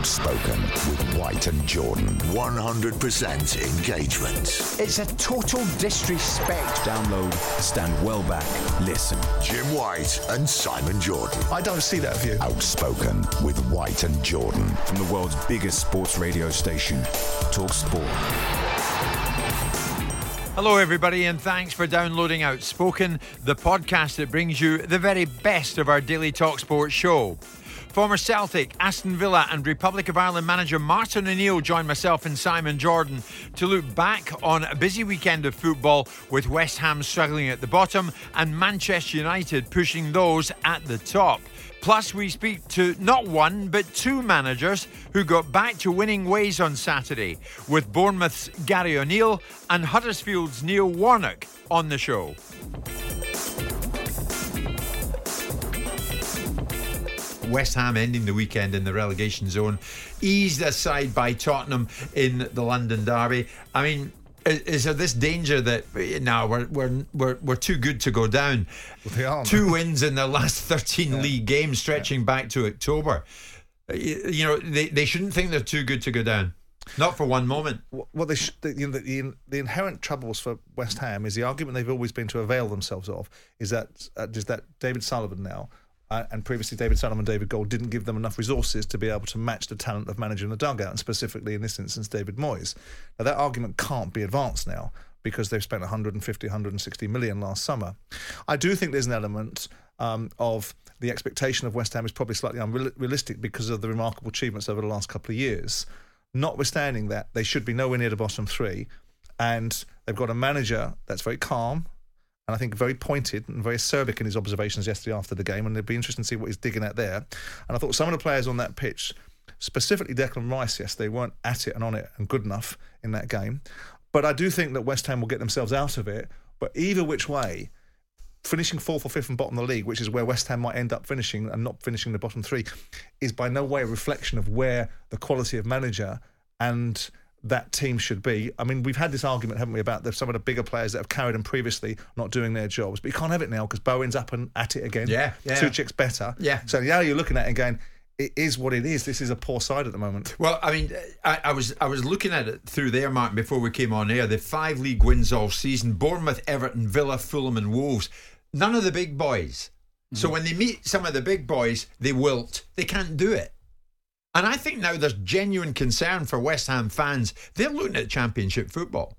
Outspoken with White and Jordan. 100% engagement. It's a total disrespect. Download, stand well back, listen. Jim White and Simon Jordan. I don't see that view. Outspoken with White and Jordan. From the world's biggest sports radio station, Talk Sport. Hello, everybody, and thanks for downloading Outspoken, the podcast that brings you the very best of our daily talk sports show. Former Celtic, Aston Villa, and Republic of Ireland manager Martin O'Neill joined myself and Simon Jordan to look back on a busy weekend of football with West Ham struggling at the bottom and Manchester United pushing those at the top. Plus, we speak to not one, but two managers who got back to winning ways on Saturday, with Bournemouth's Gary O'Neill and Huddersfield's Neil Warnock on the show. West Ham ending the weekend in the relegation zone, eased aside by Tottenham in the London Derby. I mean, is, is there this danger that now we're, we're we're we're too good to go down? Well, they are. Two wins in their last 13 Yeah. league games, stretching back to October. You, you know, they, they shouldn't think they're too good to go down. Not for one moment. What they sh- the, you know, the, the the inherent troubles for West Ham is the argument they've always been to avail themselves of is that uh, is that David Sullivan now uh, and previously David Sullivan and David Gold didn't give them enough resources to be able to match the talent of managing the dugout and specifically in this instance David Moyes. Now that argument can't be advanced now because they've spent 150 160 million last summer. I do think there's an element um, of the expectation of West Ham is probably slightly unrealistic because of the remarkable achievements over the last couple of years. Notwithstanding that, they should be nowhere near the bottom three, and they've got a manager that's very calm and I think very pointed and very acerbic in his observations yesterday after the game. And it'd be interesting to see what he's digging at there. And I thought some of the players on that pitch, specifically Declan Rice yes, they weren't at it and on it and good enough in that game. But I do think that West Ham will get themselves out of it. But either which way, finishing fourth or fifth and bottom of the league, which is where West Ham might end up finishing and not finishing the bottom three, is by no way a reflection of where the quality of manager and that team should be. I mean, we've had this argument, haven't we, about the, some of the bigger players that have carried them previously not doing their jobs. But you can't have it now because Bowen's up and at it again. Yeah, yeah. Soucek's better. Yeah. So now you're looking at it and going, it is what it is. This is a poor side at the moment. Well, I mean, I, I was I was looking at it through there, Martin, before we came on air. The five league wins all season: Bournemouth, Everton, Villa, Fulham, and Wolves. None of the big boys. So mm. when they meet some of the big boys, they wilt. They can't do it. And I think now there's genuine concern for West Ham fans. They're looking at Championship football.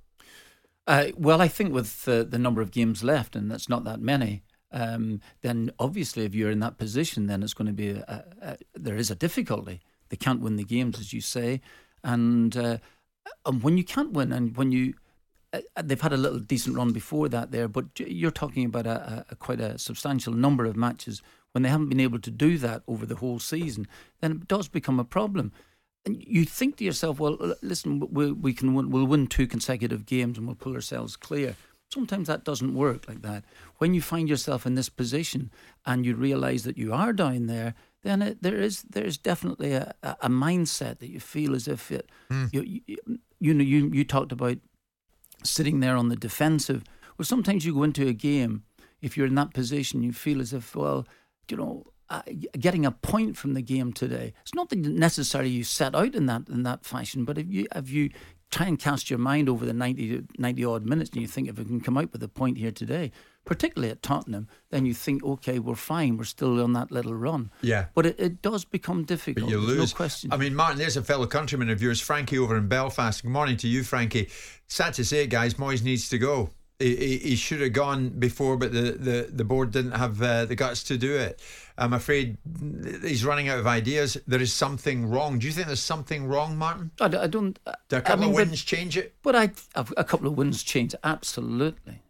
Uh, well, I think with uh, the number of games left, and that's not that many, um, then obviously if you're in that position, then it's going to be a, a, there is a difficulty. They can't win the games, as you say, and uh, and when you can't win, and when you uh, they've had a little decent run before that there, but you're talking about a, a, quite a substantial number of matches when they haven't been able to do that over the whole season, then it does become a problem. And you think to yourself, well, listen, we, we can win, we'll win two consecutive games and we'll pull ourselves clear. Sometimes that doesn't work like that. When you find yourself in this position and you realise that you are down there, then it, there is there is definitely a, a mindset that you feel as if it, mm. you, you you know you you talked about sitting there on the defensive. Well, sometimes you go into a game if you're in that position, you feel as if well you know, uh, getting a point from the game today. It's not that necessarily you set out in that in that fashion, but if you if you try and cast your mind over the 90, 90 odd minutes and you think if we can come out with a point here today, particularly at Tottenham, then you think, okay, we're fine, we're still on that little run. Yeah. But it, it does become difficult. But you There's lose. No question. I mean, Martin, there's a fellow countryman of yours, Frankie, over in Belfast. Good morning to you, Frankie. Sad to say, guys, Moyes needs to go. He, he, should have gone before, but the, the, the board didn't have uh, the guts to do it. I'm afraid he's running out of ideas. There is something wrong. Do you think there's something wrong, Martin? I, I don't. Do a I couple mean, of but- wins change it? But I, a couple of wins change absolutely.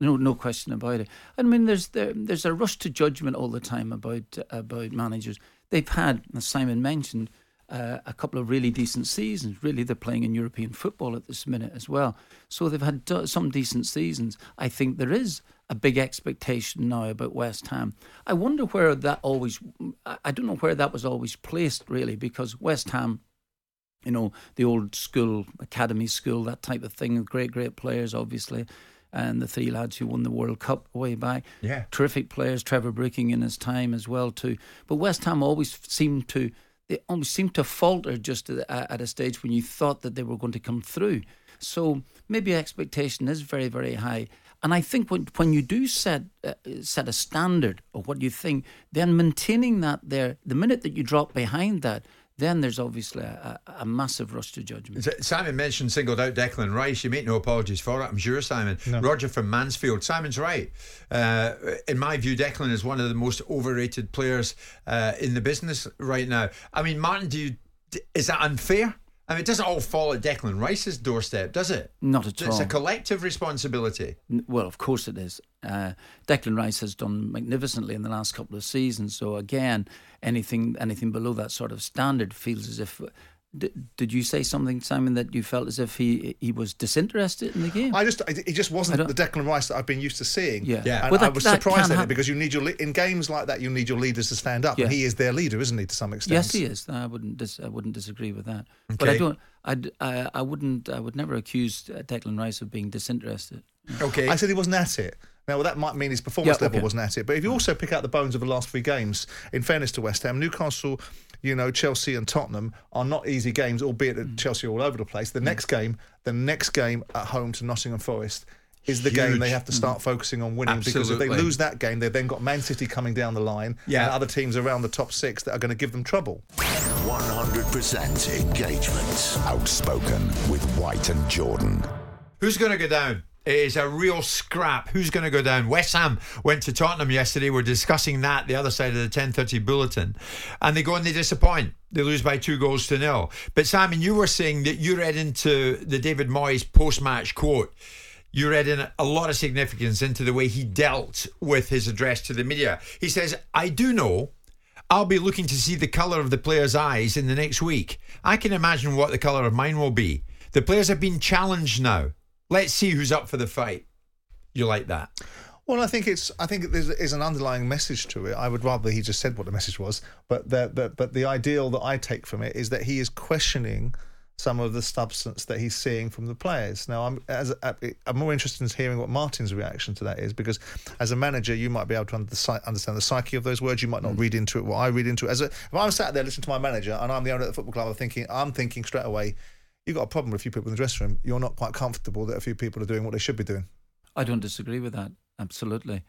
No, no question about it. I mean, there's there, there's a rush to judgment all the time about about managers. They've had, as Simon mentioned, uh, a couple of really decent seasons. Really, they're playing in European football at this minute as well. So they've had do- some decent seasons. I think there is a big expectation now about West Ham. I wonder where that always. I I don't know where that was always placed really, because West Ham you know, the old school, academy school, that type of thing. Great, great players, obviously. And the three lads who won the World Cup way back. Yeah. Terrific players, Trevor Brooking in his time as well, too. But West Ham always seemed to, they almost seemed to falter just at, a stage when you thought that they were going to come through. So maybe expectation is very, very high. And I think when, when you do set uh, set a standard of what you think, then maintaining that there, the minute that you drop behind that, then there's obviously a, a, a massive rush to judgment. Simon mentioned singled out Declan Rice. You make no apologies for it, I'm sure, Simon. Roger from Mansfield. Simon's right. Uh, in my view, Declan is one of the most overrated players uh, in the business right now. I mean, Martin, do you is that unfair? I mean, it doesn't all fall at Declan Rice's doorstep, does it? Not at It's all. It's a collective responsibility. Well, of course it is. Uh, Declan Rice has done magnificently in the last couple of seasons. So again, anything anything below that sort of standard feels as if. D- did you say something, Simon, that you felt as if he he was disinterested in the game? I just, it just wasn't the Declan Rice that I've been used to seeing. Yeah. Yeah. And Well, I was that surprised at hap- it because you need your in games like that, you need your leaders to stand up, Yeah. and he is their leader, isn't he, to some extent? Yes, he is. I wouldn't. Dis- I wouldn't disagree with that. But Okay. I don't. I'd, I. I wouldn't. I would never accuse uh, Declan Rice of being disinterested. Okay. I said he wasn't at it. Now, well, that might mean his performance Yeah, level okay. wasn't at it. But if you also pick out the bones of the last three games, in fairness to West Ham, Newcastle, you know, Chelsea and Tottenham are not easy games, albeit Mm. that Chelsea are all over the place. The next game, the next game at home to Nottingham Forest. Is the game they have to start focusing on winning because if they lose that game, they've then got Man City coming down the line Yeah. and other teams around the top six that are going to give them trouble. 100% engagement. Outspoken with White and Jordan. Who's going to go down? It is a real scrap. Who's going to go down? West Ham went to Tottenham yesterday. We're discussing that the other side of the 10:30 bulletin, and they go and they disappoint. They lose by two goals to nil. But Simon, you were saying that you read into the David Moyes post-match quote. You read in a lot of significance into the way he dealt with his address to the media. He says, "I do know." I'll be looking to see the colour of the players' eyes in the next week. I can imagine what the colour of mine will be. The players have been challenged now. Let's see who's up for the fight. You like that? Well, I think it's. I think there's is an underlying message to it. I would rather he just said what the message was, but the, but the ideal that I take from it is that he is questioning some of the substance that he's seeing from the players. Now, I'm as a, I'm more interested in hearing what Martin's reaction to that is because as a manager, you might be able to understand the psyche of those words. You might not hmm. read into it what I read into it. As a, if I'm sat there listening to my manager and I'm the owner of the football club, I'm thinking I'm thinking straight away. You've got a problem with a few people in the dressing room. You're not quite comfortable that a few people are doing what they should be doing. I don't disagree with that. Absolutely.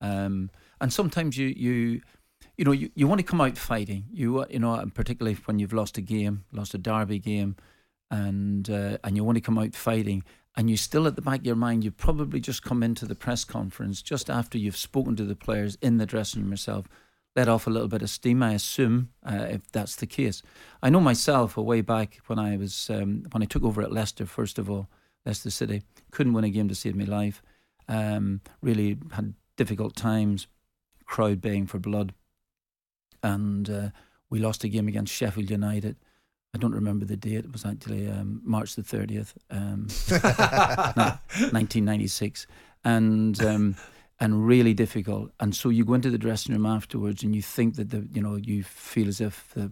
Um, and sometimes you you you know you, you want to come out fighting. You you know, particularly when you've lost a game, lost a derby game, and uh, and you want to come out fighting. And you still at the back of your mind, you've probably just come into the press conference just after you've spoken to the players in the dressing room yourself, let off a little bit of steam. I assume uh, if that's the case. I know myself way back when I was um, when I took over at Leicester. First of all, Leicester City couldn't win a game to save my life. Um, really had difficult times, crowd baying for blood, and uh, we lost a game against Sheffield United. I don't remember the date. It was actually um, March the thirtieth, um, nineteen ninety six, and um, and really difficult. And so you go into the dressing room afterwards, and you think that the you know you feel as if the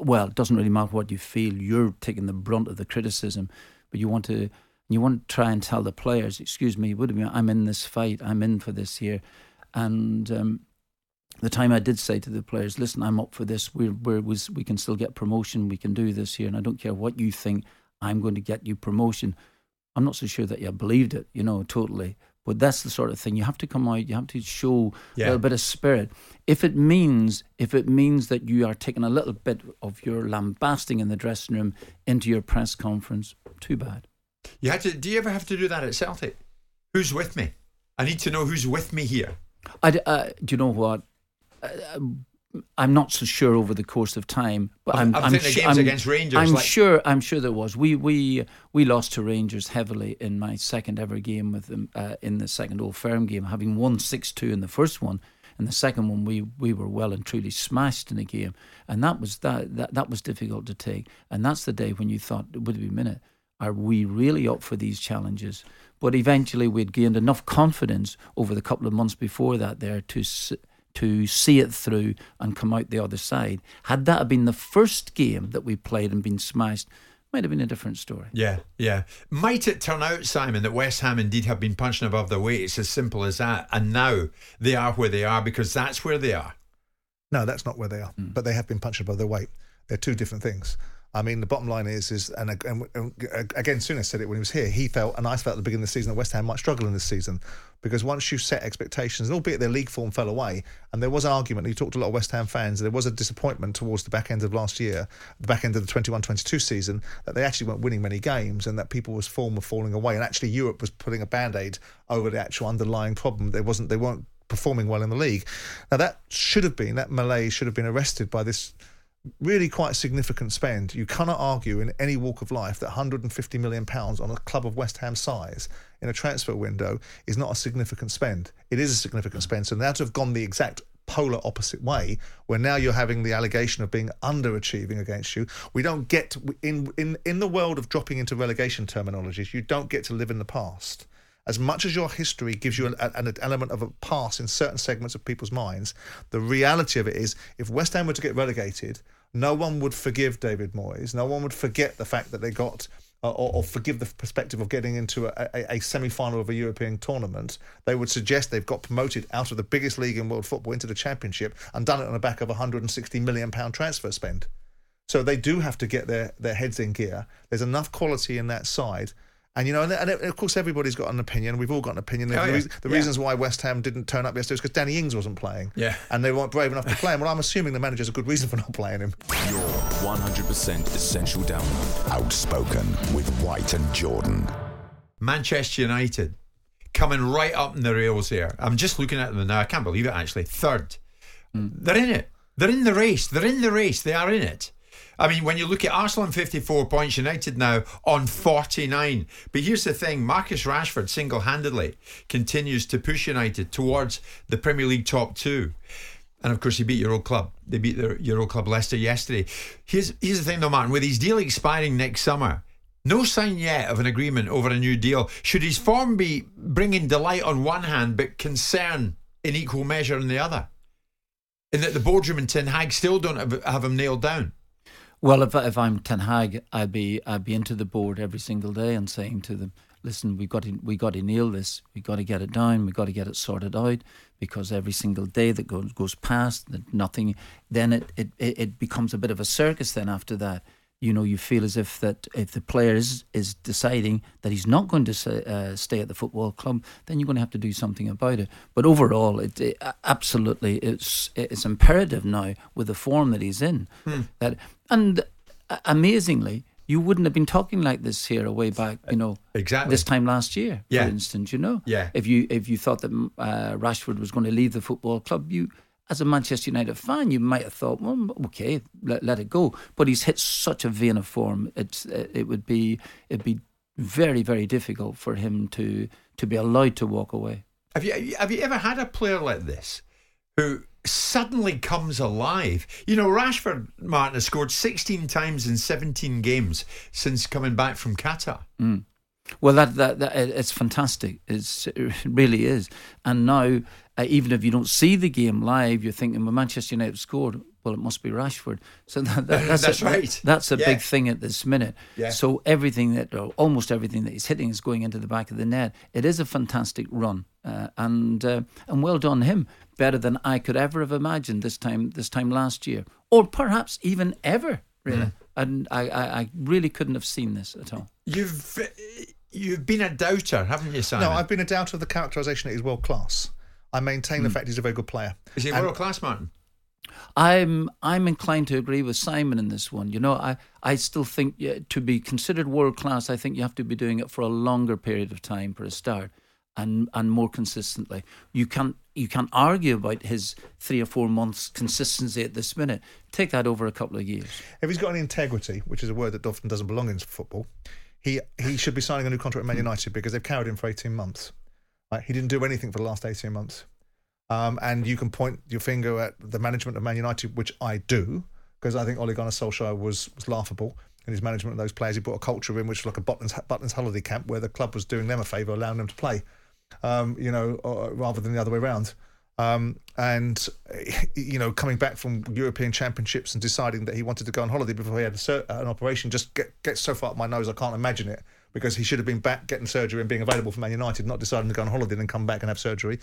well, it doesn't really matter what you feel. You're taking the brunt of the criticism, but you want to you want to try and tell the players, excuse me, would I'm in this fight. I'm in for this here, and. Um, the time I did say to the players, "Listen, I'm up for this. We're, we're we can still get promotion. We can do this here, and I don't care what you think. I'm going to get you promotion." I'm not so sure that you believed it, you know, totally. But that's the sort of thing you have to come out. You have to show Yeah. a little bit of spirit. If it means, if it means that you are taking a little bit of your lambasting in the dressing room into your press conference, too bad. You had to. Do you ever have to do that at Celtic? Who's with me? I need to know who's with me here. I. uh, do you know what? Uh, I'm not so sure over the course of time, but I'm- I'm, I'm thinking of su- games against Rangers, I'm like- sure. I'm sure there was. We we we lost to Rangers heavily in my second ever game with them uh, in the second Old Firm game, having won six two in the first one. In the second one, we, we were well and truly smashed in the game, and that was that, that that was difficult to take. And that's the day when you thought, would it be a minute? Are we really up for these challenges? But eventually, we'd gained enough confidence over the couple of months before that there to to see it through and come out the other side. Had that been the first game that we played and been smashed, might have been a different story. Yeah, yeah. Might it turn out, Simon, that West Ham indeed have been punching above their weight? It's as simple as that. And now they are where they are because that's where they are. No, that's not where they are. Hmm. But they have been punching above their weight. They're two different things. I mean, the bottom line is, is and, and, and again, Souness said it when he was here. He felt, and I felt at the beginning of the season, that West Ham might struggle in this season because once you set expectations, and albeit their league form fell away, and there was argument. You talked to a lot of West Ham fans. There was a disappointment towards the back end of last year, the back end of the 21-22 season, that they actually weren't winning many games, and that people's form were falling away, and actually Europe was putting a band aid over the actual underlying problem. There wasn't, they weren't performing well in the league. Now that should have been that Malay should have been arrested by this really quite significant spend. You cannot argue in any walk of life that 150 million pounds on a club of West Ham size in a transfer window is not a significant spend. It is a significant spend. So now to have gone the exact polar opposite way, where now you're having the allegation of being underachieving against you. We don't get in in in the world of dropping into relegation terminologies. You don't get to live in the past as much as your history gives you an, an, element of a past in certain segments of people's minds, the reality of it is if West Ham were to get relegated, no one would forgive David Moyes. No one would forget the fact that they got. Uh, or, or forgive the perspective of getting into a, a, a semi-final of a European tournament, they would suggest they've got promoted out of the biggest league in world football into the Championship and done it on the back of a 160 million pound transfer spend. So they do have to get their, their heads in gear. There's enough quality in that side. And you know, and, and of course, everybody's got an opinion. We've all got an opinion. Oh, the yeah. the Yeah. reasons why West Ham didn't turn up yesterday is because Danny Ings wasn't playing. Yeah. and they weren't brave enough to play him. Well, I'm assuming the manager's a good reason for not playing him. Your 100% essential download. Outspoken with White and Jordan. Manchester United coming right up in the rails here. I'm just looking at them now. I can't believe it, actually. Third. Hmm. They're in it. They're in the race. They're in the race. They are in it. I mean, when you look at Arsenal on 54 points, United now on 49. But here's the thing Marcus Rashford single handedly continues to push United towards the Premier League top two. And of course, he beat your old club. They beat their, your old club Leicester yesterday. Here's, here's the thing, though, Martin. With his deal expiring next summer, no sign yet of an agreement over a new deal. Should his form be bringing delight on one hand, but concern in equal measure on the other? In that the boardroom and Ten Hag still don't have, have him nailed down. Well, if, if I'm Ten Hag, I'd be I'd be into the board every single day and saying to them, "Listen, we got to we got to nail this. We've got to get it down. We've got to get it sorted out because every single day that goes goes past, that nothing, then it, it it becomes a bit of a circus. Then after that, you know, you feel as if that if the player is is deciding that he's not going to say, uh, stay at the football club, then you're going to have to do something about it. But overall, it, it absolutely it's it's imperative now with the form that he's in that and uh, amazingly. You wouldn't have been talking like this here a way back, you know, Exactly. this time last year, Yeah. for instance. You know, Yeah. If you if you thought that uh, Rashford was going to leave the football club, you as a Manchester United fan, you might have thought, well, okay, let, let it go. But he's hit such a vein of form. It's uh, it would be it'd be very very difficult for him to to be allowed to walk away. Have you have you ever had a player like this who suddenly comes alive? You know, Rashford Martin has scored 16 times in 17 games since coming back from Qatar. Well, that, that, that it's fantastic. It's, it really is. And now, uh, even if you don't see the game live, you're thinking, well, Manchester United scored. Well, it must be Rashford. So that, that- that's, That's a, right. That's a Yeah. big thing at this minute. Yeah. So everything that, or almost everything that he's hitting, is going into the back of the net. It is a fantastic run, uh, and uh, and well done him. Better than I could ever have imagined this time this time last year, or perhaps even ever. Really, Mm. and I, I, I really couldn't have seen this at all. You've You've been a doubter, haven't you, Simon? No, I've been a doubter of the characterisation that he's world class. I maintain the fact he's a very good player. Is he world class, Martin? I'm I'm inclined to agree with Simon in this one. You know, I, I still think yeah, to be considered world class, I think you have to be doing it for a longer period of time for a start, and and more consistently. You can't you can't argue about his three or four months consistency at this minute. Take that over a couple of years. If he's got any integrity, which is a word that often doesn't belong in football, he he should be signing a new contract with Man United because they've carried him for 18 months. Right? He didn't do anything for the last 18 months. Um, and you can point your finger at the management of Man United, which I do, because I think Ole Gunnar Solskjaer was, was laughable in his management of those players. He brought a culture in which was like a Butlins, Butlins holiday camp where the club was doing them a favour, allowing them to play, um, you know, or, rather than the other way around. Um, and you know, coming back from European Championships and deciding that he wanted to go on holiday before he had a an operation just get, gets so far up my nose I can't imagine it because he should have been back getting surgery and being available for Man United, not deciding to go on holiday and then come back and have surgery.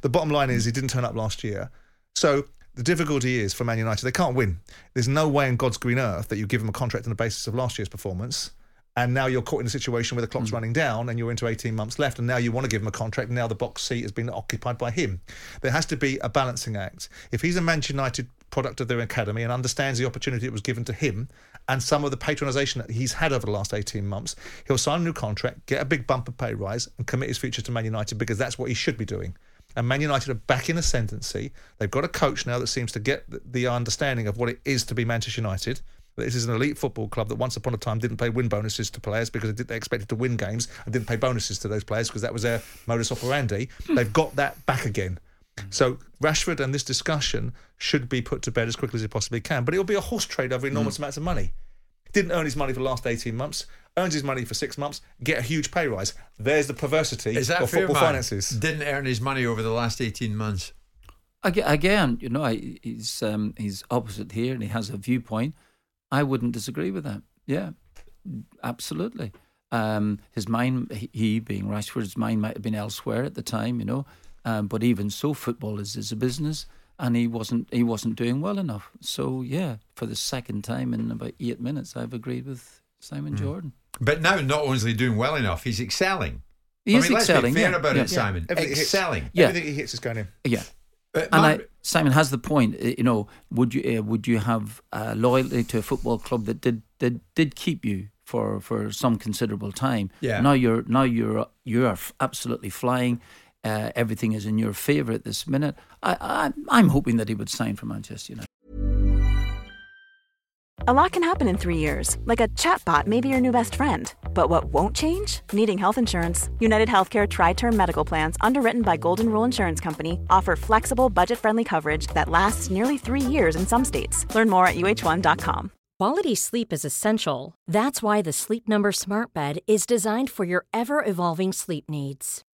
The bottom line is he didn't turn up last year, so. The difficulty is for Man United, they can't win. There's no way in God's green earth that you give him a contract on the basis of last year's performance and now you're caught in a situation where the clock's hmm. running down and you're into 18 months left and now you want to give him a contract and now the box seat has been occupied by him there has to be a balancing act if he's a manchester united product of their academy and understands the opportunity that was given to him and some of the patronisation that he's had over the last 18 months he'll sign a new contract get a big bumper pay rise and commit his future to man united because that's what he should be doing and Man United are back in ascendancy. They've got a coach now that seems to get the- understanding of what it is to be Manchester United. This is an elite football club that once upon a time didn't pay win bonuses to players because they expected to win games and didn't pay bonuses to those players because that was their modus operandi. Hmm. They've got that back again. So Rashford and this discussion should be put to bed as quickly as it possibly can. But it'll be a horse trade over enormous amounts of money. Didn't earn his money for the last 18 months, earns his money for six months, get a huge pay rise. There's the perversity Is that of fair, football Martin? finances. Didn't earn his money over the last 18 months. Aga- Again, you know, I, he's um, he's opposite here, and he has a viewpoint. I wouldn't disagree with that. Yeah, absolutely. Um, his mind, he- he being Rashford, his mind might have been elsewhere at the time, you know. Um, but even so, football is, is a business, and he wasn't he wasn't doing well enough. So yeah, for the second time in about eight minutes, I've agreed with Simon Jordan. But now, not only is he doing well enough, he's excelling. He I is mean, excelling, Let's be fair yeah, about yeah. it, Simon. Everything he hits- Excelling. Yeah. Everything he hits is going in. Yeah. But And I, Simon has the point. uh, You know, would you uh, would you have uh, loyalty to a football club that did did did keep you for, for some considerable time? Yeah. Now you're now you're you are absolutely flying. Uh, everything is in your favour at this minute. I, I I'm hoping that he would sign for Manchester United. A lot can happen in three years, like a chatbot may be your new best friend. But what won't change? Needing health insurance. United Healthcare Tri Term Medical Plans, underwritten by Golden Rule Insurance Company, offer flexible, budget friendly coverage that lasts nearly three years in some states. Learn more at uh1.com. Quality sleep is essential. That's why the Sleep Number Smart Bed is designed for your ever evolving sleep needs.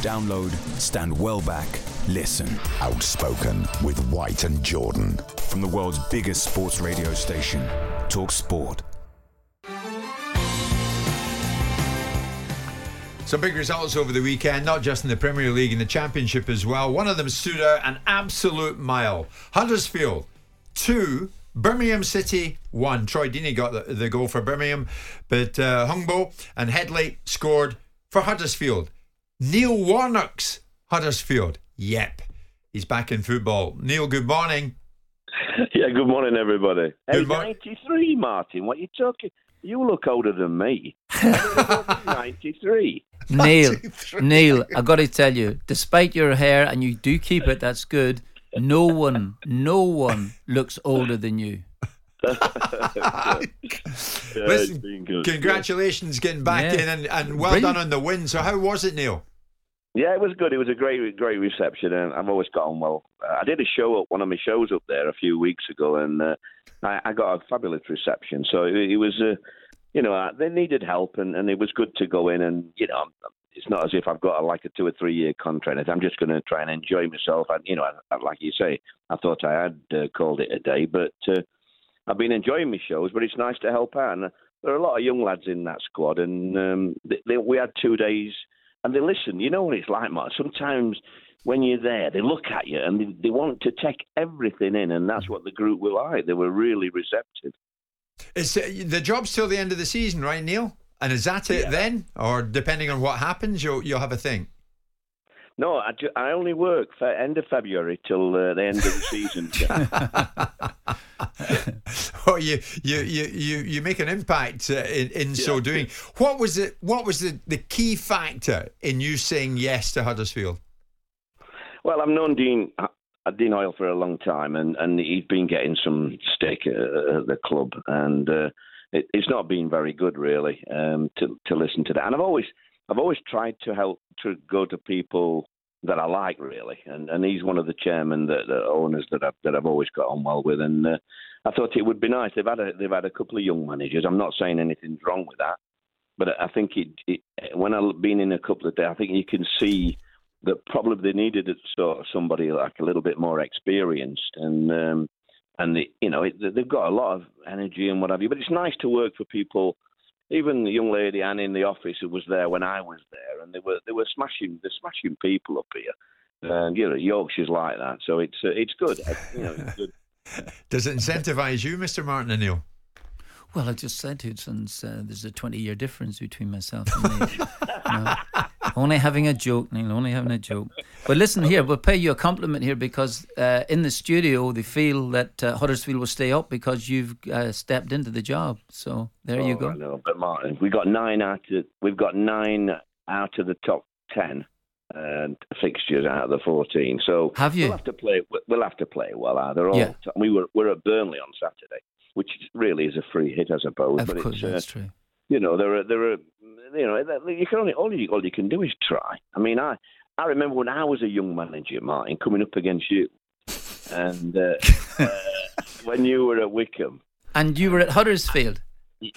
Download, stand well back, listen. Outspoken with White and Jordan. From the world's biggest sports radio station, Talk Sport. Some big results over the weekend, not just in the Premier League, in the Championship as well. One of them stood out an absolute mile. Huddersfield, two. Birmingham City, one. Troy Deeney got the, the goal for Birmingham, but uh, Hungbo and Headley scored for Huddersfield. Neil Warnock's Huddersfield, yep. He's back in football. Neil, good morning. Yeah, good morning, everybody. Good hey, mor- 93, Martin. What are you talking? You look older than me. 93. Neil, Neil, I got to tell you, despite your hair and you do keep it, that's good. No one, no one looks older than you. Listen, been good. congratulations getting back Yeah. in and, and well Brilliant. done on the win. So, how was it, Neil? Yeah, it was good. It was a great, great reception, and I've always got on well. Uh, I did a show up, one of my shows up there a few weeks ago, and uh, I, I got a fabulous reception. So it, it was, uh, you know, uh, they needed help, and, and it was good to go in. And you know, it's not as if I've got a, like a two or three year contract. I'm just going to try and enjoy myself. And you know, I, I, like you say, I thought I had uh, called it a day, but uh, I've been enjoying my shows. But it's nice to help out. And there are a lot of young lads in that squad, and um, they, they, we had two days and they listen. You know what it's like, Mark. Sometimes when you're there, they look at you and they, they want to take everything in, and that's what the group were like. They were really receptive. It's uh, the job's till the end of the season, right, Neil? And is that it then, or depending on what happens, you'll you'll have a thing? No, I, ju- I only work for end of February till uh, the end of the season. Oh, you you you you make an impact uh, in, in so doing. What was it? What was the, the key factor in you saying yes to Huddersfield? Well, I've known Dean uh, Dean Hoyle for a long time, and, and he's been getting some stake at, at the club, and uh, it, it's not been very good really um, to to listen to that. And I've always I've always tried to help to go to people that I like really, and and he's one of the chairmen that the owners that I've that I've always got on well with, and uh, I thought it would be nice. They've had a they've had a couple of young managers. I'm not saying anything's wrong with that, but I think it, it when I've been in a couple of days, I think you can see that probably they needed a sort of somebody like a little bit more experienced and um, and the, you know it, they've got a lot of energy and what have you. But it's nice to work for people. Even the young lady Anne in the office who was there when I was there, and they were they were smashing they're smashing people up here. And you know Yorkshire's like that, so it's uh, it's good. You know, it's good. Does it incentivise you, Mr. Martin and Neil? Well, I just said to you, since uh, there's a 20 year difference between myself and Neil. You know, only having a joke, Neil, only having a joke. But listen here, we'll pay you a compliment here because uh, in the studio they feel that uh, Huddersfield will stay up because you've uh, stepped into the job. So there you Oh, go. I know, but Martin, we got nine out of we've got nine out of the top ten uh, fixtures out of the fourteen. So Have you? We'll have to play. We'll have to play well. Uh, they're all. Yeah. We were we're at Burnley on Saturday, which really is a free hit, I suppose. Of but course, it's, uh, that's true. You know, there are there are you know you can only all you all you can do is try. I mean, I I remember when I was a young manager, Martin, coming up against you, and uh, uh, when you were at Wycombe. And you were at Huddersfield.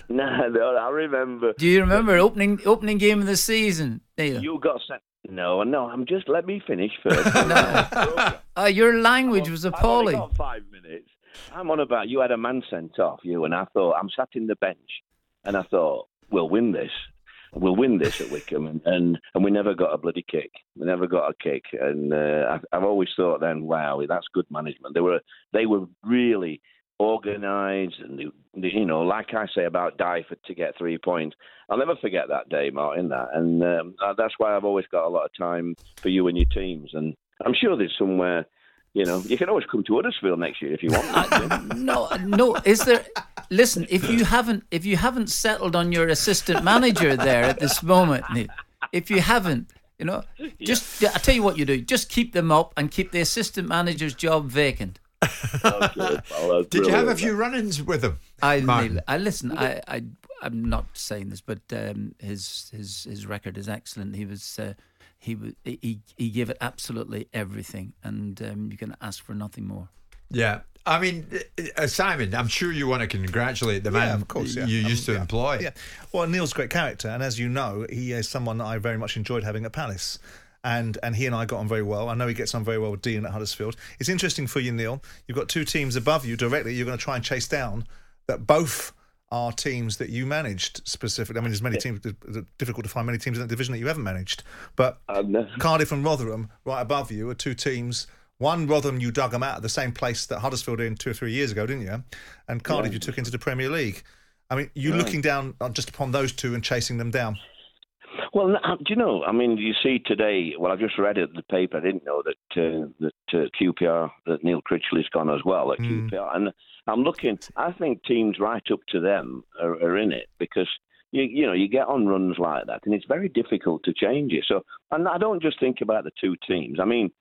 No, no, I remember. Do you remember opening opening game of the season, Neil? You got sent. No, no. I'm just let me finish first. Uh, your language was I've only appalling. got five minutes. I'm on about you had a man sent off you, and I thought I'm sat in the bench, and I thought we'll win this. We'll win this at Wycombe, and, and, and we never got a bloody kick. We never got a kick, and uh, I've, always thought then, wow, that's good management. They were they were really organised, and you know, like I say about die for to get three points. I'll never forget that day, Martin. That, and um, uh, that's why I've always got a lot of time for you and your teams, and I'm sure there's somewhere. You know, you can always come to Huddersfield next year if you want. No, no. Is there? Listen, if you haven't, if you haven't settled on your assistant manager there at this moment, if you haven't, you know, just I tell you what you do: just keep them up and keep the assistant manager's job vacant. Did you have a few run-ins with him? I, Martin? Neil, I listen. I, I, I'm not saying this, but um, his his his record is excellent. He was. Uh, he, he he gave it absolutely everything, and um, you can ask for nothing more. Yeah. I mean, uh, Simon, I'm sure you want to congratulate the man yeah, of course, yeah. you Um, used to yeah. employ. Yeah. Well, Neil's a great character, and as you know, he is someone that I very much enjoyed having at Palace. And and he and I got on very well. I know he gets on very well with Dean at Huddersfield. It's interesting for you, Neil. You've got two teams above you directly. You're going to try and chase down that both are teams that you managed specifically. I mean, there's many teams. It's difficult to find many teams in that division that you haven't managed. But Cardiff and Rotherham, right above you, are two teams. One Rotherham, you dug them out of the same place that Huddersfield in two or three years ago, didn't you? And Cardiff, Yeah. you took into the Premier League. I mean, you're Right. looking down just upon those two and chasing them down. Well, uh, do you know? I mean, you see today. Well, I just read it in the paper. I didn't know that uh, that uh, QPR that Neil Critchley's gone as well at Hmm. QPR, and I'm looking. I think teams right up to them are, are in it because you you know you get on runs like that, and it's very difficult to change it. So, and I don't just think about the two teams. I mean.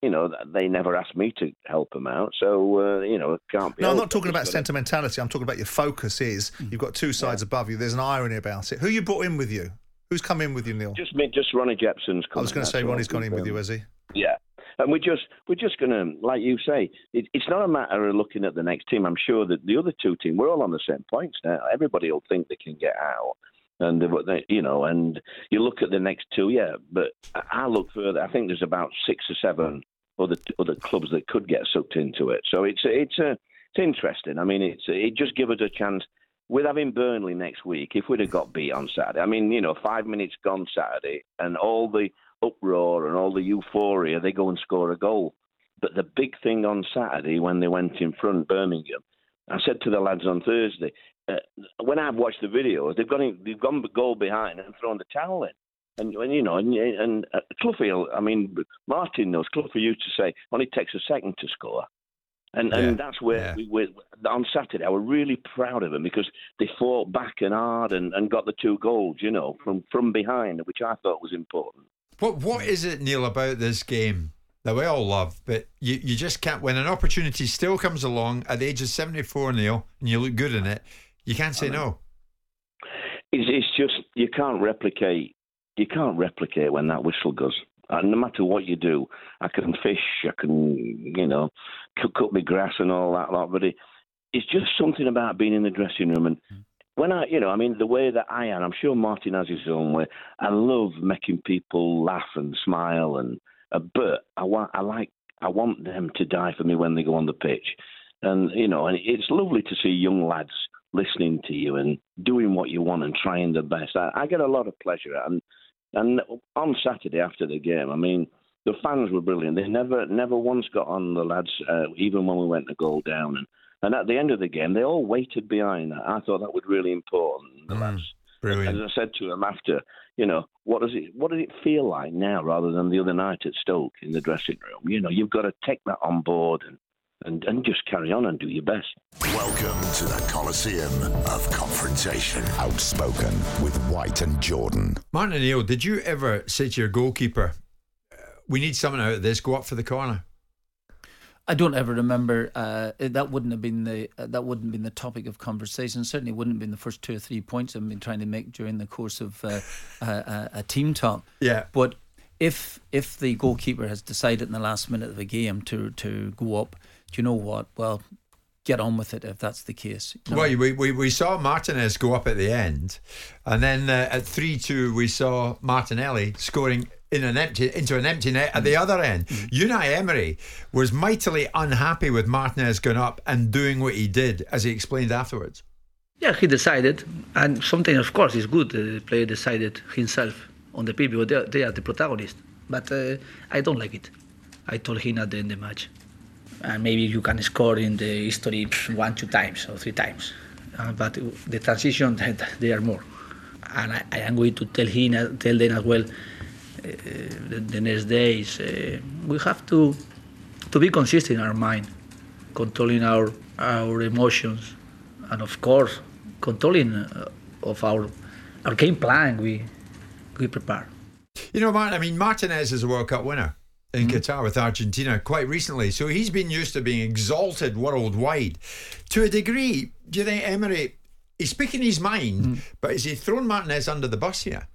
You know, they never asked me to help them out, so uh, you know it can't be. No, I'm not talking about sentimentality. I'm talking about your focus is you've got two sides above you. There's an irony about it. Who you brought in with you? Who's come in with you, Neil? Just me, just Ronnie Jepson's. I was going to say Ronnie's gone in with you, has he? Yeah, and we're just we're just going to, like you say, it, it's not a matter of looking at the next team. I'm sure that the other two teams, we're all on the same points now. Everybody will think they can get out, and they, you know, and you look at the next two, yeah. But I look further. I think there's about six or seven other other clubs that could get sucked into it. So it's it's a it's interesting. I mean, it's it just give us a chance. With having Burnley next week, if we'd have got beat on Saturday, I mean, you know, five minutes gone Saturday, and all the uproar and all the euphoria, they go and score a goal. But the big thing on Saturday when they went in front, Birmingham, I said to the lads on Thursday, uh, when I've watched the videos, they've gone in, they've gone goal behind and thrown the towel in. And, and you know, and, and uh, Cloughy, I mean, Martin knows. Cloughy used to say, only takes a second to score. And, Yeah, and that's where we were on Saturday. I was really proud of them because they fought back and hard and, and got the two goals, you know, from, from behind, which I thought was important. What What is it, Neil, about this game that we all love, but you, you just can't, when an opportunity still comes along at the age of 74, Neil, and you look good in it, you can't say no. It's, it's just you can't replicate. You can't replicate when that whistle goes. And no matter what you do, I can fish, I can, you know, cut, cut my grass and all that lot. But it, it's just something about being in the dressing room and. Hmm. When I, you know, I mean, the way that I am, I'm sure Martin has his own way. I love making people laugh and smile, and uh, but I want, I like, I want them to die for me when they go on the pitch, and you know, and it's lovely to see young lads listening to you and doing what you want and trying their best. I, I get a lot of pleasure, and and on Saturday after the game, I mean, the fans were brilliant. They never, never once got on the lads, uh, even when we went to goal down, and and at the end of the game, they all waited behind that. I thought that was really important. The lads. Brilliant. As I said to them after, you know, what does it what does it feel like now rather than the other night at Stoke in the dressing room? You know, you've got to take that on board and, and, and just carry on and do your best. Welcome to the Coliseum of Confrontation. Outspoken with White and Jordan. Martin and Neil, did you ever say to your goalkeeper, "Uh, we need someone out of this, go up for the corner? I don't ever remember. Uh, that wouldn't have been the uh, that wouldn't have been the topic of conversation. Certainly wouldn't have been the first two or three points I've been trying to make during the course of uh, a, a, team talk. Yeah. But if if the goalkeeper has decided in the last minute of the game to to go up, do you know what? Well, get on with it if that's the case. you know. Well, we, we, we saw Martinez go up at the end, and then uh, at 3 2, we saw Martinelli scoring in an empty into an empty net at the other end. Unai Emery was mightily unhappy with Martinez going up and doing what he did, as he explained afterwards. Yeah, he decided, and sometimes, of course, it's good the player decided himself on the pitch because they are, they are the protagonist. But uh, I don't like it. I told him at the end of the match, and maybe you can score in the history one, two times or three times, uh, but the transition they are more. And I, I am going to tell him, tell them as well, the, the next days uh, we have to to be consistent in our mind, controlling our our emotions, and of course controlling uh, of our our game plan we we prepare. You know, Martin, I mean, Martinez is a World Cup winner in Qatar with Argentina quite recently, so he's been used to being exalted worldwide. To a degree, do you think Emery, he's speaking his mind, but is he thrown Martinez under the bus here?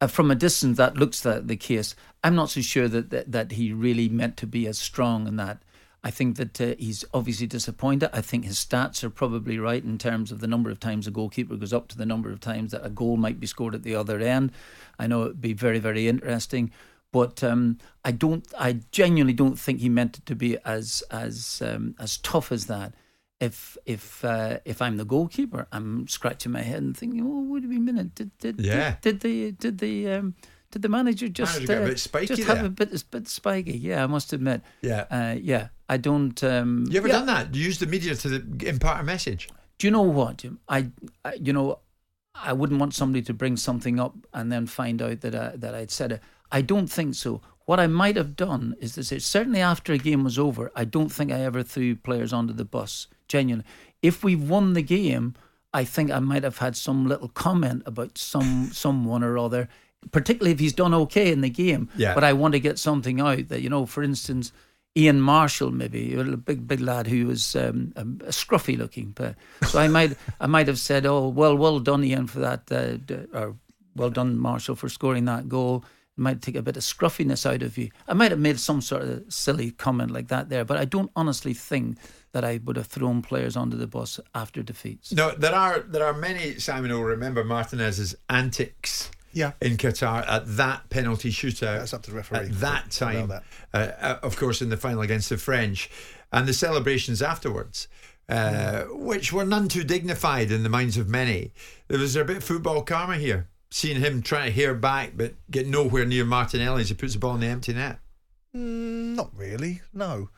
Uh, from a distance that looks the, the case. I'm not so sure that, that that he really meant to be as strong in that. I think that uh, he's obviously disappointed. I think his stats are probably right in terms of the number of times a goalkeeper goes up to the number of times that a goal might be scored at the other end. I know it'd be very very interesting, but um, I don't. I genuinely don't think he meant it to be as as um, as tough as that. If if uh, if I'm the goalkeeper, I'm scratching my head and thinking, "Oh, wait a minute! Did did Yeah. did, did the did the um, did the manager just Manager got a uh, bit spiky just have a bit bit spiky?" Yeah, I must admit. Yeah. uh, yeah. I don't. Um, You ever yeah. done that? Use the media to the, impart a message? Do you know what, Jim? I, I you know, I wouldn't want somebody to bring something up and then find out that I, that I'd said it. I don't think so. What I might have done is to say, certainly after a game was over, I don't think I ever threw players under the bus. Genuinely, if we've won the game, I think I might have had some little comment about some someone or other, particularly if he's done okay in the game. Yeah. But I want to get something out that you know, for instance. Ian Marshall, maybe a big, big lad who was um, a, a scruffy looking. So I might, I might have said, "Oh, well, well done, Ian, for that," uh, or "Well done, Marshall, for scoring that goal." It might take a bit of scruffiness out of you. I might have made some sort of silly comment like that there, but I don't honestly think that I would have thrown players under the bus after defeats. No, there are there are many. Simon will remember Martinez's antics. Yeah. In Qatar at that penalty shootout. That's up to the referee At that time, that. Uh, uh, of course, in the final against the French, and the celebrations afterwards, uh, which were none too dignified in the minds of many. There was a bit of football karma here. Seeing him trying to hear back, but get nowhere near Martinelli as he puts the ball in the empty net. Mm, not really. No.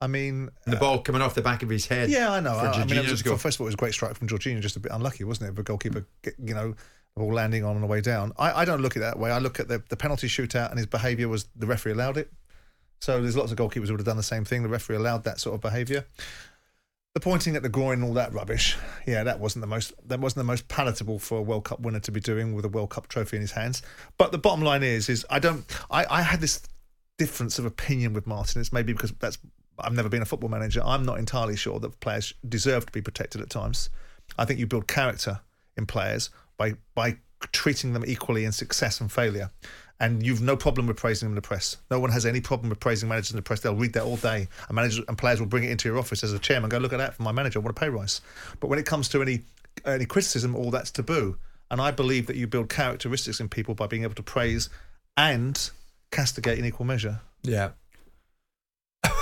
I mean, And the ball coming off the back of his head. Yeah, I know. I, I mean, it was, goal. first of all, it was a great strike from Jorginho, just a bit unlucky, wasn't it? The goalkeeper, you know, all landing on the way down. I, I don't look at it that way. I look at the, the penalty shootout and his behaviour was the referee allowed it. So there's lots of goalkeepers who would have done the same thing. The referee allowed that sort of behaviour. The pointing at the groin and all that rubbish, yeah, that wasn't the most that wasn't the most palatable for a World Cup winner to be doing with a World Cup trophy in his hands. But the bottom line is, is I don't, I, I had this difference of opinion with Martin. It's maybe because that's I've never been a football manager. I'm not entirely sure that players deserve to be protected at times. I think you build character in players by by treating them equally in success and failure. And you've no problem with praising them in the press. No one has any problem with praising managers in the press. They'll read that all day. And managers and players will bring it into your office as a chairman. Go look at that for my manager. What a pay rise. But when it comes to any any criticism, all that's taboo. And I believe that you build characteristics in people by being able to praise and castigate in equal measure. Yeah.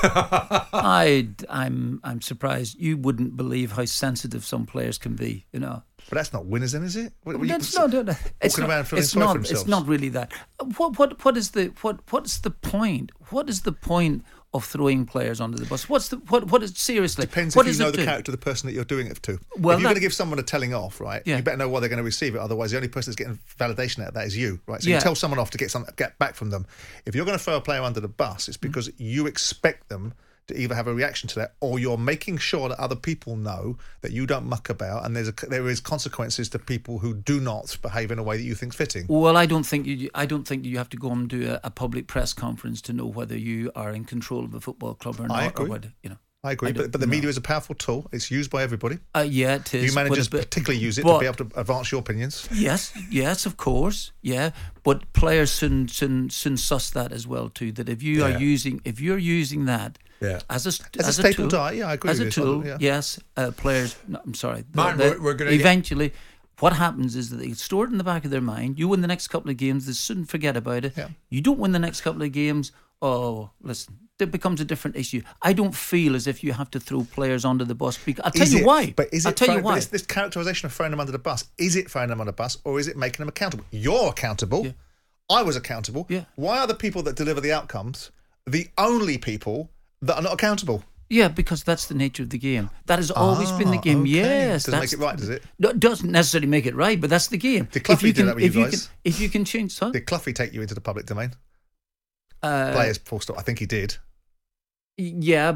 I, I'm, I'm surprised. You wouldn't believe how sensitive some players can be. You know. But that's not winners, then, is it? What- Well, you- not, no, no, it's not, it's not. It's not really that. What, what, what is the, what, what's the point? What is the point of throwing players under the bus? What's the, what, what is seriously? Depends what if you know the do? character of the person that you're doing it to. Well, if you're that- going to give someone a telling off, right? Yeah. You better know why they're going to receive it. Otherwise, the only person that's getting validation out of that is you, right? So Yeah. you tell someone off to get some get back from them. If you're going to throw a player under the bus, it's mm-hmm. because you expect them to either have a reaction to that, or you're making sure that other people know that you don't muck about, and there's a, there is consequences to people who do not behave in a way that you think's fitting. Well, I don't think you. I don't think you have to go and do a, a public press conference to know whether you are in control of a football club or not, I agree. whether you know. I agree, I but, but the know. media is a powerful tool. It's used by everybody. Uh, yeah, it is. You managers but- particularly use it but- to be able to advance your opinions. Yes, yes, of course, yeah. But players soon, soon, soon suss that as well too. That if you Yeah. are using, if you're using that Yeah. as a As a as staple tool, diet, yeah, I agree As with a tool, yeah. yes. Uh, players, no, I'm sorry. Martin, the- we're- we're gonna get- eventually. What happens is that they store it in the back of their mind. You win the next couple of games, they soon forget about it. You don't win the next couple of games. Oh, listen, it becomes a different issue. I don't feel as if you have to throw players under the bus. Because I'll tell Is you it- why. But is it I'll tell throwing- you why. This, this characterization of throwing them under the bus, is it throwing them under the bus or is it making them accountable? You're accountable. I was accountable. Yeah. Why are the people that deliver the outcomes the only people that are not accountable? Yeah, because that's the nature of the game. That has always been the Ah, game. okay. Yes, Doesn't that's make it right, does it? No, it doesn't necessarily make it right, but that's the game. Did Cloughie if you do can, that with if you guys? can, if you can change, huh? Did Cloughie take you into the public domain? Uh, Players, full stop. I think he did. Yeah,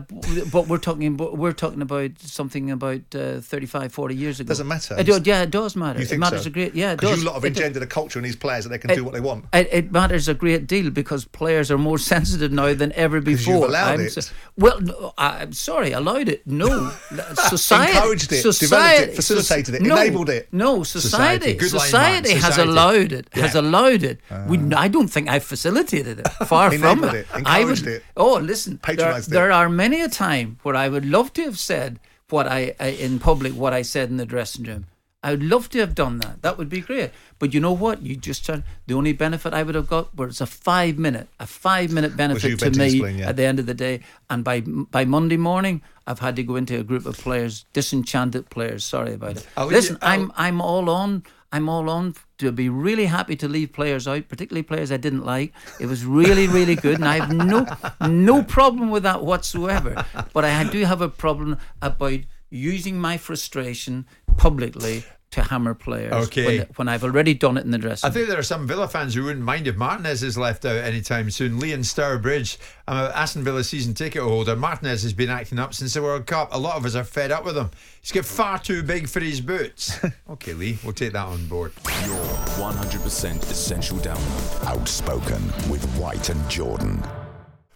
but we're talking. But we're talking about something about uh, 35, 40 years ago. Doesn't matter. It, do- yeah, it does matter. You it matters so? a great. Yeah, it Because does. you lot have engendered a culture in these players that they can it- do what they want. It, it matters a great deal because players are more sensitive now than ever 'Cause you've before. allowed I'm it. well, no, I'm sorry, allowed it. No, society Encouraged it, society, developed it, facilitated it, no, enabled it. No, Society. society, society, has Society. allowed it. Has allowed it. we, I don't think I facilitated it. Far from it. it, I encouraged would, it, Oh, listen, there, there are many a time where I would love to have said what I, I in public, what I said in the dressing room. I would love to have done that. That would be great. But you know what? You just turn. The only benefit I would have got was a five minute, a five minute benefit to me explain, yeah. at the end of the day. And by by Monday morning, I've had to go into a group of players, disenchanted players. Sorry about it. I'll- Listen, I'll- I'm I'm all on. I'm all on to be really happy to leave players out, particularly players I didn't like. It was really, really good, and I have no no problem with that whatsoever. But I do have a problem about using my frustration publicly to hammer players. Okay. When, when I've already done it in the dressing I think there are some Villa fans who wouldn't mind if Martinez is left out anytime soon. Lee and Stourbridge, I'm an Aston Villa season ticket holder. Martinez has been acting up since the World Cup. A lot of us are fed up with him. He's got far too big for his boots. okay, Lee, we'll take that on board. Your 100% essential download. Outspoken with White and Jordan.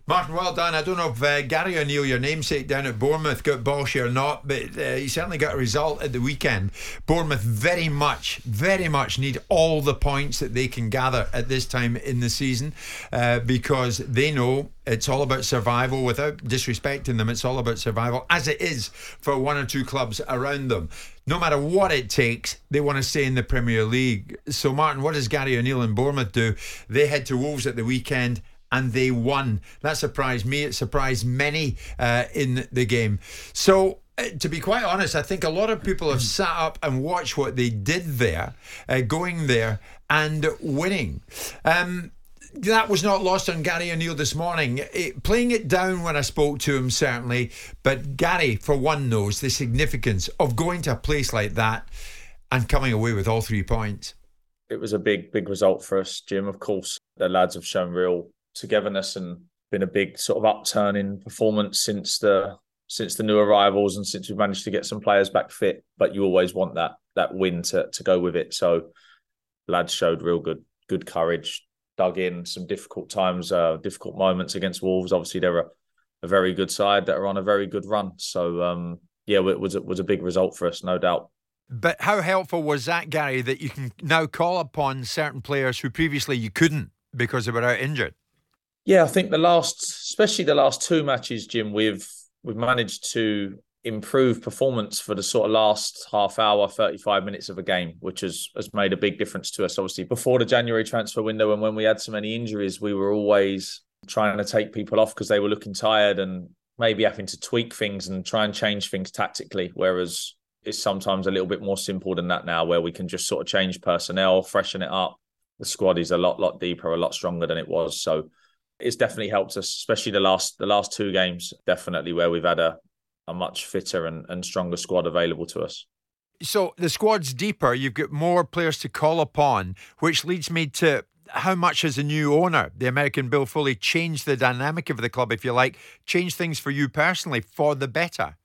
Martin, well done. I don't know if uh, Gary O'Neil, your namesake down at Bournemouth, got Bosch or not, but uh, he certainly got a result at the weekend. Bournemouth very much, very much need all the points that they can gather at this time in the season uh, because they know it's all about survival. Without disrespecting them, it's all about survival, as it is for one or two clubs around them. No matter what it takes, they want to stay in the Premier League. So, Martin, what does Gary O'Neil and Bournemouth do? They head to Wolves at the weekend and they won. That surprised me. It surprised many uh, in the game. So. uh, To be quite honest, I think a lot of people have sat up and watched what they did there, uh, going there and winning. Um, that was not lost on Gary O'Neil this morning. It, playing it down when I spoke to him, certainly, but Gary, for one, knows the significance of going to a place like that and coming away with all three points. it was a big, big result for us, Jim. Of course, the lads have shown real togetherness and been a big sort of upturn in performance since the since the new arrivals and since we've managed to get some players back fit. But you always want that that win to to go with it. So lads showed real good good courage, dug in some difficult times, uh, difficult moments against Wolves. Obviously, they're a, a very good side that are on a very good run. So um, yeah, it was it was a big result for us, no doubt. But how helpful was that, Gary, that you can now call upon certain players who previously you couldn't because they were out injured? Yeah, I think the last, especially the last two matches, Jim, we've we've managed to improve performance for the sort of last half hour, 35 minutes of a game, which has has made a big difference to us. Obviously, before the January transfer window and when we had so many injuries, we were always trying to take people off because they were looking tired and maybe having to tweak things and try and change things tactically. Whereas it's sometimes a little bit more simple than that now, where we can just sort of change personnel, freshen it up. The squad is a lot, lot deeper, a lot stronger than it was. So it's definitely helped us, especially the last the last two games, definitely where we've had a, a much fitter and, and stronger squad available to us. So the squad's deeper, you've got more players to call upon, which leads me to how much has the new owner, the American Bill Foley, changed the dynamic of the club, if you like, changed things for you personally for the better?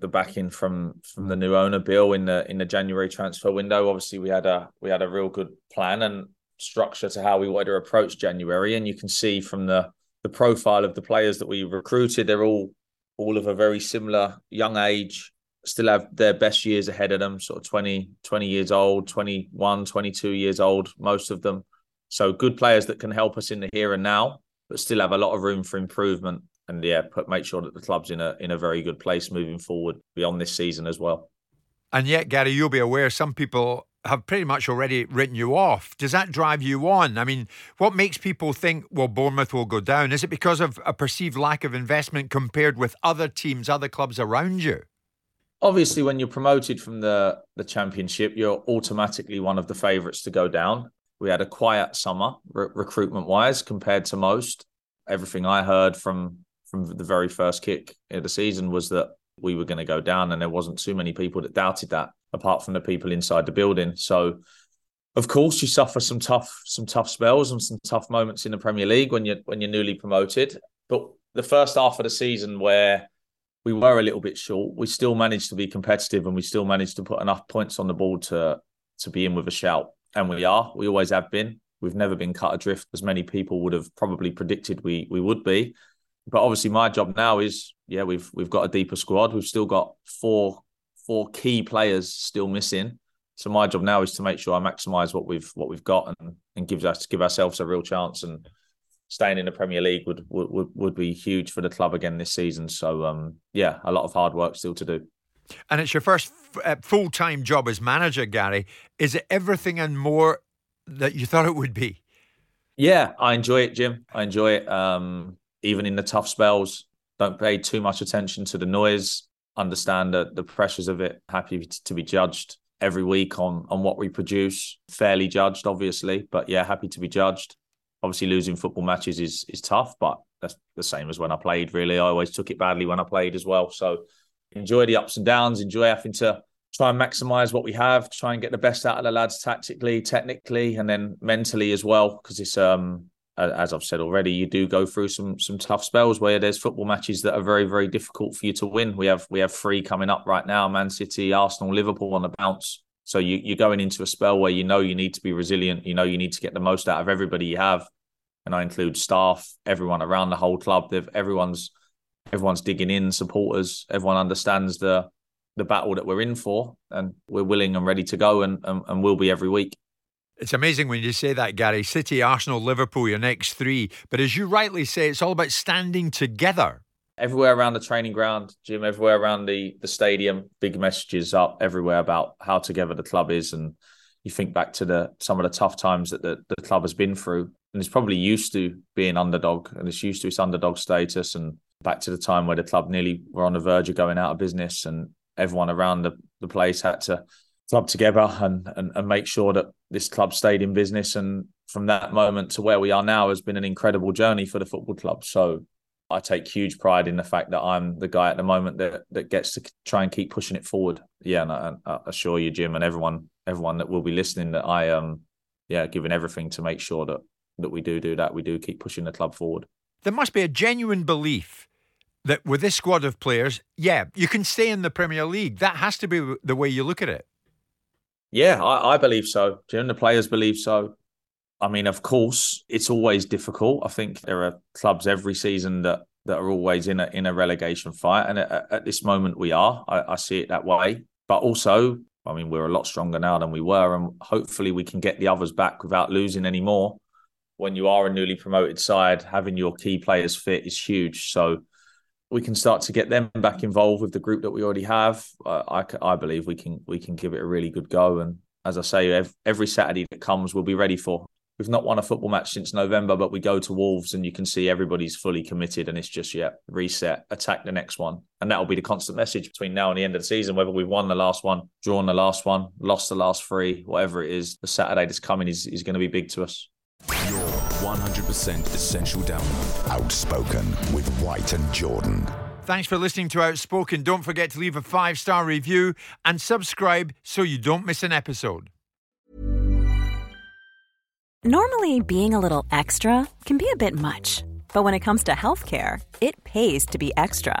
The backing from from the new owner Bill in the in the January transfer window. Obviously, we had a we had a real good plan and structure to how we wanted to approach January, and you can see from the the profile of the players that we recruited, they're all all of a very similar young age, still have their best years ahead of them, sort of 20, 20 years old, 21, 22 years old, most of them. So good players that can help us in the here and now, but still have a lot of room for improvement. And yeah, put make sure that the club's in a in a very good place moving forward beyond this season as well. And yet, Gary, you'll be aware some people have pretty much already written you off. Does that drive you on? I mean, what makes people think, well, Bournemouth will go down? Is it because of a perceived lack of investment compared with other teams, other clubs around you? Obviously, when you're promoted from the the championship, you're automatically one of the favourites to go down. We had a quiet summer re- recruitment wise compared to most. Everything I heard from from the very first kick of the season was that we were going to go down, and there wasn't too many people that doubted that, apart from the people inside the building. So, of course, you suffer some tough some tough spells and some tough moments in the Premier League when you're when you're newly promoted. But the first half of the season where we were a little bit short, we still managed to be competitive and we still managed to put enough points on the board to to be in with a shout. And we are. We always have been. We've never been cut adrift as many people would have probably predicted we we would be. But obviously, my job now is yeah, we've we've got a deeper squad. We've still got four four key players still missing. So my job now is to make sure I maximise what we've what we've got and and gives us give ourselves a real chance. And staying in the Premier League would would would be huge for the club again this season. So um, yeah, a lot of hard work still to do. And it's your first f- uh, full time job as manager, Gary. Is it everything and more that you thought it would be? Yeah, I enjoy it, Jim. I enjoy it. Um, even in the tough spells, don't pay too much attention to the noise. Understand that the pressures of it. Happy to be judged every week on on what we produce. Fairly judged, obviously, but yeah, happy to be judged. Obviously, losing football matches is is tough, but that's the same as when I played. Really, I always took it badly when I played as well. So enjoy the ups and downs. Enjoy having to try and maximize what we have, try and get the best out of the lads tactically, technically, and then mentally as well. Because it's um as I've said already, you do go through some some tough spells where there's football matches that are very very difficult for you to win. We have we have three coming up right now: Man City, Arsenal, Liverpool on the bounce. So you, you're going into a spell where you know you need to be resilient. You know you need to get the most out of everybody you have, and I include staff, everyone around the whole club. They've, everyone's everyone's digging in, supporters. Everyone understands the the battle that we're in for, and we're willing and ready to go, and and, and will be every week. It's amazing when you say that, Gary. City, Arsenal, Liverpool, your next three. But as you rightly say, it's all about standing together. Everywhere around the training ground, Jim, everywhere around the, the stadium, big messages up everywhere about how together the club is. And you think back to the some of the tough times that the, the club has been through. And it's probably used to being underdog and it's used to its underdog status. And back to the time where the club nearly were on the verge of going out of business and everyone around the, the place had to club together and, and and make sure that this club stayed in business. And from that moment to where we are now has been an incredible journey for the football club. So I take huge pride in the fact that I'm the guy at the moment that that gets to try and keep pushing it forward. Yeah, and I, I assure you, Jim, and everyone everyone that will be listening, that I am, um, yeah, giving everything to make sure that that we do do that. We do keep pushing the club forward. There must be a genuine belief that with this squad of players, yeah, you can stay in the Premier League. That has to be the way you look at it. Yeah, I, I believe so. Jim, the players believe so. I mean, of course, it's always difficult. I think there are clubs every season that that are always in a in a relegation fight, and at, at this moment we are. I, I, see it that way. But also, I mean, we're a lot stronger now than we were, and hopefully we can get the others back without losing any more. When you are a newly promoted side, having your key players fit is huge. So we can start to get them back involved with the group that we already have. I, I, I believe we can we can give it a really good go. And as I say, every, every Saturday that comes, we'll be ready for. We've not won a football match since November, but we go to Wolves and you can see everybody's fully committed and it's just, yeah, reset, attack the next one. And that'll be the constant message between now and the end of the season, whether we've won the last one, drawn the last one, lost the last three, whatever it is, the Saturday that's coming is, is going to be big to us. Your 100% essential download. Outspoken with White and Jordan. Thanks for listening to Outspoken. Don't forget to leave a five star review and subscribe so you don't miss an episode. Normally, being a little extra can be a bit much, but when it comes to healthcare, it pays to be extra